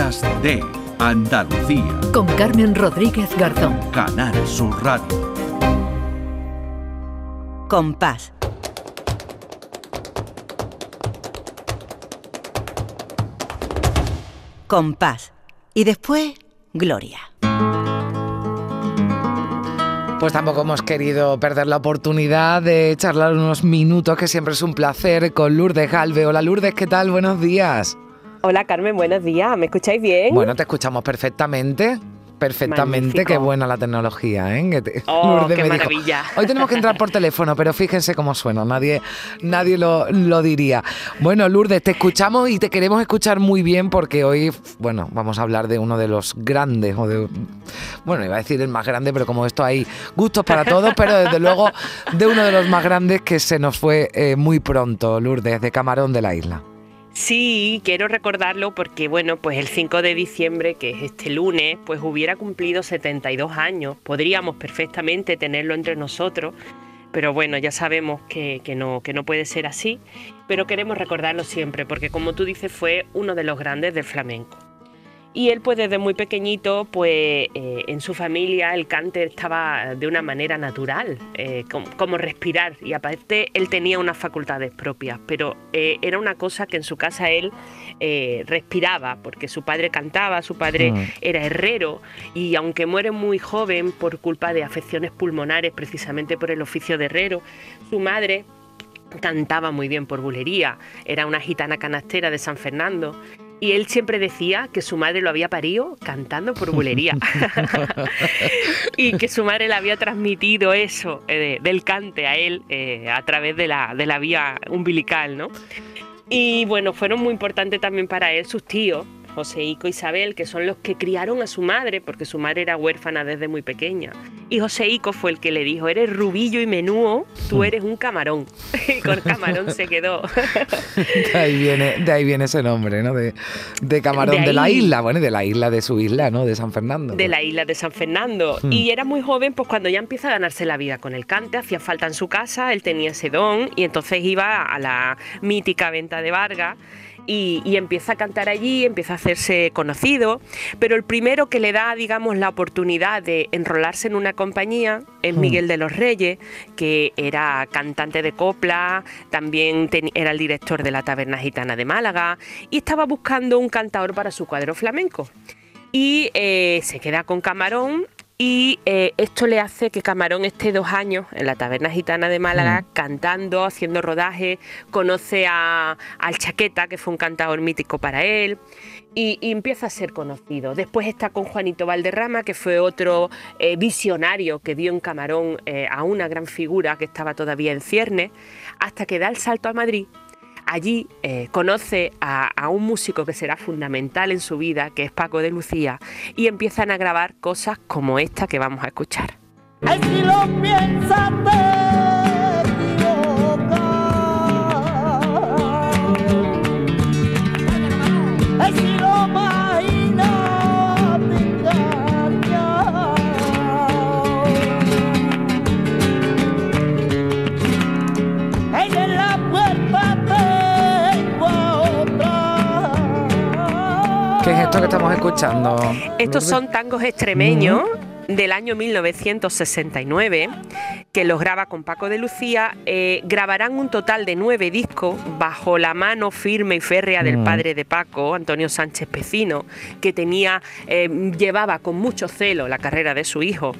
Días de Andalucía. Con Carmen Rodríguez Garzón. Canal Sur Radio. Compás. Compás. Y después, Gloria. Pues tampoco hemos querido perder la oportunidad de charlar unos minutos, que siempre es un placer, con Lourdes Galve. Hola Lourdes, ¿qué tal? Buenos días. Hola Carmen, buenos días. ¿Me escucháis bien? Bueno, te escuchamos perfectamente. Perfectamente, qué buena la tecnología, ¿eh? oh, qué maravilla. Hoy tenemos que entrar por teléfono, pero fíjense cómo suena, nadie, nadie lo, lo, diría. Bueno, Lourdes, te escuchamos y te queremos escuchar muy bien porque hoy, bueno, vamos a hablar de uno de los grandes, o de, bueno, iba a decir el más grande, pero como esto hay gustos para todos, pero desde luego de uno de los más grandes que se nos fue eh, muy pronto, Lourdes, de Camarón de la Isla. Sí, quiero recordarlo porque, bueno, pues el 5 de diciembre, que es este lunes, pues hubiera cumplido 72 años. Podríamos perfectamente tenerlo entre nosotros, pero bueno, ya sabemos que, no, que no puede ser así. Pero queremos recordarlo siempre porque, como tú dices, fue uno de los grandes del flamenco. Y él pues desde muy pequeñito pues eh, en su familia el cante estaba de una manera natural, eh, como, respirar y aparte él tenía unas facultades propias, pero eh, era una cosa que en su casa él respiraba porque su padre cantaba, su padre mm. era herrero y aunque muere muy joven por culpa de afecciones pulmonares precisamente por el oficio de herrero, su madre cantaba muy bien por bulería, era una gitana canastera de San Fernando y él siempre decía que su madre lo había parido cantando por bulería y que su madre le había transmitido eso eh, del cante a él eh, a través de la, de la vía umbilical, ¿no? Y bueno, fueron muy importantes también para él sus tíos, Joséico y Isabel, que son los que criaron a su madre, porque su madre era huérfana desde muy pequeña. Y Joséico fue el que le dijo, eres rubillo y menúo, tú hmm. eres un camarón. y con camarón se quedó. de, ahí viene, de ahí viene ese nombre, ¿no? De, camarón de, la isla, bueno, de la isla de su isla, ¿no? De San Fernando. De la isla de San Fernando. Hmm. Y era muy joven, pues cuando ya empieza a ganarse la vida con el cante, hacía falta en su casa, él tenía ese don y entonces iba a la mítica venta de Vargas y, empieza a cantar allí, empieza a hacerse conocido, pero el primero que le da, digamos, la oportunidad de enrolarse en una compañía es hmm. Miguel de los Reyes, que era cantante de copla, también era el director de la Taberna Gitana de Málaga y estaba buscando un cantador para su cuadro flamenco. Y eh, se queda con Camarón y eh, esto le hace que Camarón esté dos años en la taberna gitana de Málaga mm. cantando, haciendo rodaje, conoce a, al Chaqueta, que fue un cantador mítico para él, y, empieza a ser conocido. Después está con Juanito Valderrama, que fue otro eh, visionario que dio en Camarón eh, a una gran figura que estaba todavía en cierne, hasta que da el salto a Madrid allí eh, conoce a, un músico que será fundamental en su vida, que es Paco de Lucía, y empiezan a grabar cosas como esta que vamos a escuchar. Que estamos escuchando? Estos son tangos extremeños. del año 1969, que los graba con Paco de Lucía, eh, grabarán un total de nueve discos bajo la mano firme y férrea del mm. padre de Paco, Antonio Sánchez Pecino, que tenía, eh, llevaba con mucho celo la carrera de su hijo.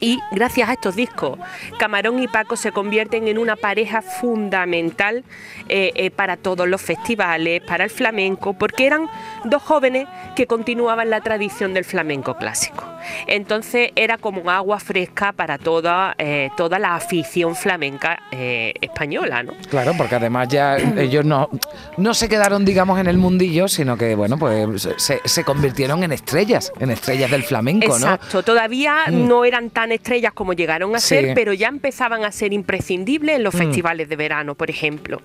Y gracias a estos discos, Camarón y Paco se convierten en una pareja fundamental eh, eh, para todos los festivales, para el flamenco, porque eran dos jóvenes que continuaban la tradición del flamenco clásico. Entonces era como agua fresca para toda, eh, toda la afición flamenca española, ¿no? Claro, porque además ya ellos no, no se quedaron, digamos, en el mundillo, sino que, bueno, pues se, convirtieron en estrellas, en estrellas del flamenco, ¿no? Exacto, todavía mm. no eran tan estrellas como llegaron a ser, pero ya empezaban a ser imprescindibles en los mm. festivales de verano, por ejemplo.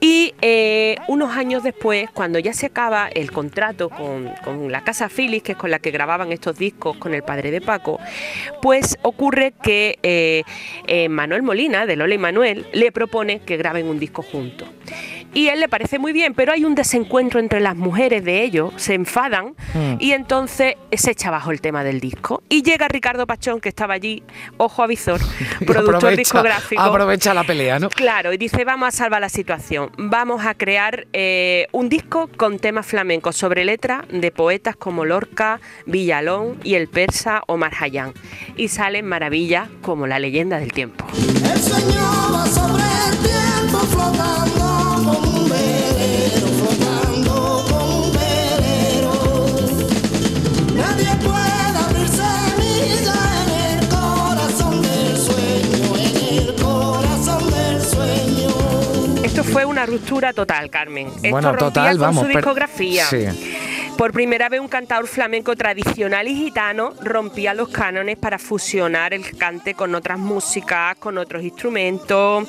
Y eh, unos años después, cuando ya se acaba el contrato con, la Casa Philips, que es con la que grababan estos discos con el padre de Paco, pues ocurre que eh, eh, Manuel Molina, de Lola y Manuel, le propone que graben un disco juntos. Y él le parece muy bien, pero hay un desencuentro entre las mujeres de ellos, se enfadan Mm. y entonces se echa abajo el tema del disco. Y llega Ricardo Pachón, que estaba allí, ojo a visor, Y productor aprovecha- discográfico. Aprovecha la pelea, ¿no? Claro, y dice, vamos a salvar la situación. Vamos a crear eh, un disco con temas flamencos sobre letra de poetas como Lorca, Villalón y el persa Omar Hayán. Y salen maravillas como La leyenda del tiempo. El sueño va sobre el tiempo flotando ruptura total, Carmen. Esto Bueno, rompía total, con vamos, su discografía. sí. Por primera vez un cantador flamenco tradicional y gitano rompía los cánones para fusionar el cante con otras músicas, con otros instrumentos.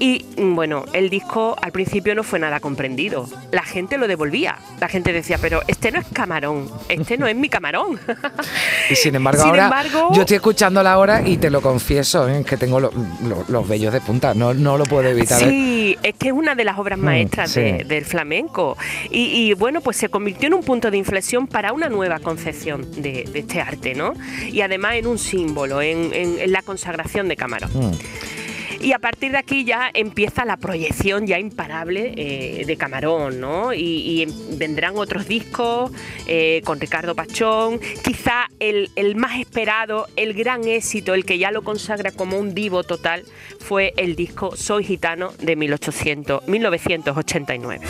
Y mm, bueno, el disco al principio no fue nada comprendido. La gente lo devolvía. La gente decía, pero este no es camarón, este no es mi camarón. Y sin embargo, Sin ahora embargo- yo estoy escuchándola ahora y te lo confieso, ¿eh? que tengo lo- lo- los vellos de punta, no, no lo puedo evitar. ¿eh? Sí, es que es una de las obras Mm, maestras sí. de- del flamenco. Y, y, bueno, pues se convirtió en un punto de inflexión para una nueva concepción de, de este arte, ¿no? Y además en un símbolo, en, en- en la consagración de Camarón. Mm. Y a partir de aquí ya empieza la proyección ya imparable eh, de Camarón, ¿no? Y, vendrán otros discos eh, con Ricardo Pachón, quizá el, más esperado, el gran éxito, el que ya lo consagra como un divo total, fue el disco Soy Gitano de 1800, 1989.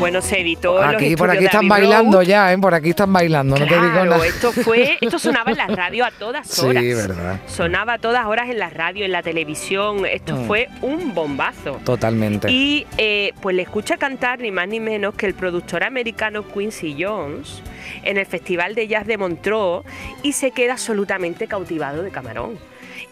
Bueno, se editó en los Aquí, por aquí están Road. bailando ya, ¿eh? por aquí están bailando, no te digo nada. esto fue, esto sonaba en la radio a todas Sí, horas. verdad. Sonaba a todas horas en la radio, en la televisión. Esto Mm. fue un bombazo. Totalmente. Y eh, pues le escucha cantar ni más ni menos que el productor americano Quincy Jones en el Festival de Jazz de Montreux y se queda absolutamente cautivado de Camarón.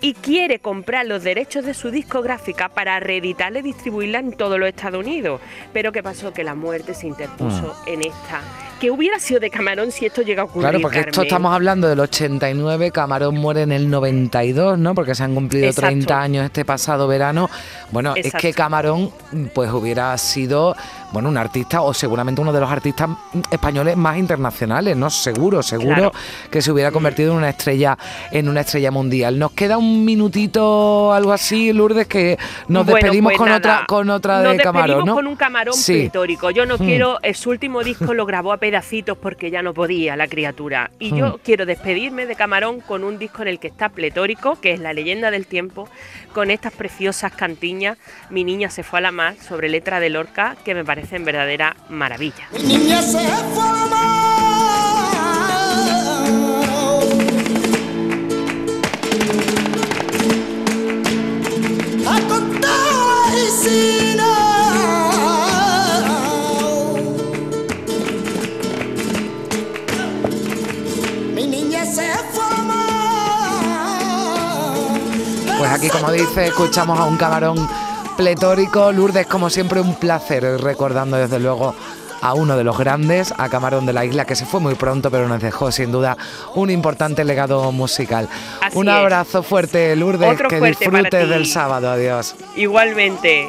Y quiere comprar los derechos de su discográfica para reeditarla y distribuirla en todos los Estados Unidos. Pero ¿qué pasó? Que la muerte se interpuso en esta. Que hubiera sido de Camarón si esto llega a ocurrir. Claro, porque esto estamos hablando del 89, Camarón muere en el 92, ¿no? Porque se han cumplido Exacto. 30 años este pasado verano. Bueno, es que Camarón pues hubiera sido, bueno, un artista o seguramente uno de los artistas españoles más internacionales, ¿no? Seguro, seguro Claro. que se hubiera convertido en una estrella en una estrella mundial. Nos queda un minutito algo así, Lourdes, que nos Bueno, despedimos pues con nada, otra con otra Nos de Camarón, despedimos ¿no? con un camarón Sí. Yo no Hmm. quiero, eh, su último disco lo grabó a pedacitos porque ya no podía la criatura. Y Hmm. yo quiero despedirme de Camarón con un disco en el que está pletórico, que es La leyenda del tiempo, con estas preciosas cantiñas. Mi niña se fue a la mar sobre letra de Lorca, que me parecen verdadera maravilla. Mi niña se fue a la mar. Aquí, como dice, escuchamos a un camarón pletórico. Lourdes, como siempre, un placer recordando desde luego a uno de los grandes, a Camarón de la Isla, que se fue muy pronto, pero nos dejó sin duda un importante legado musical. Así un es. abrazo fuerte, Lourdes, Otro que fuerte disfrutes del sábado. Adiós. Igualmente.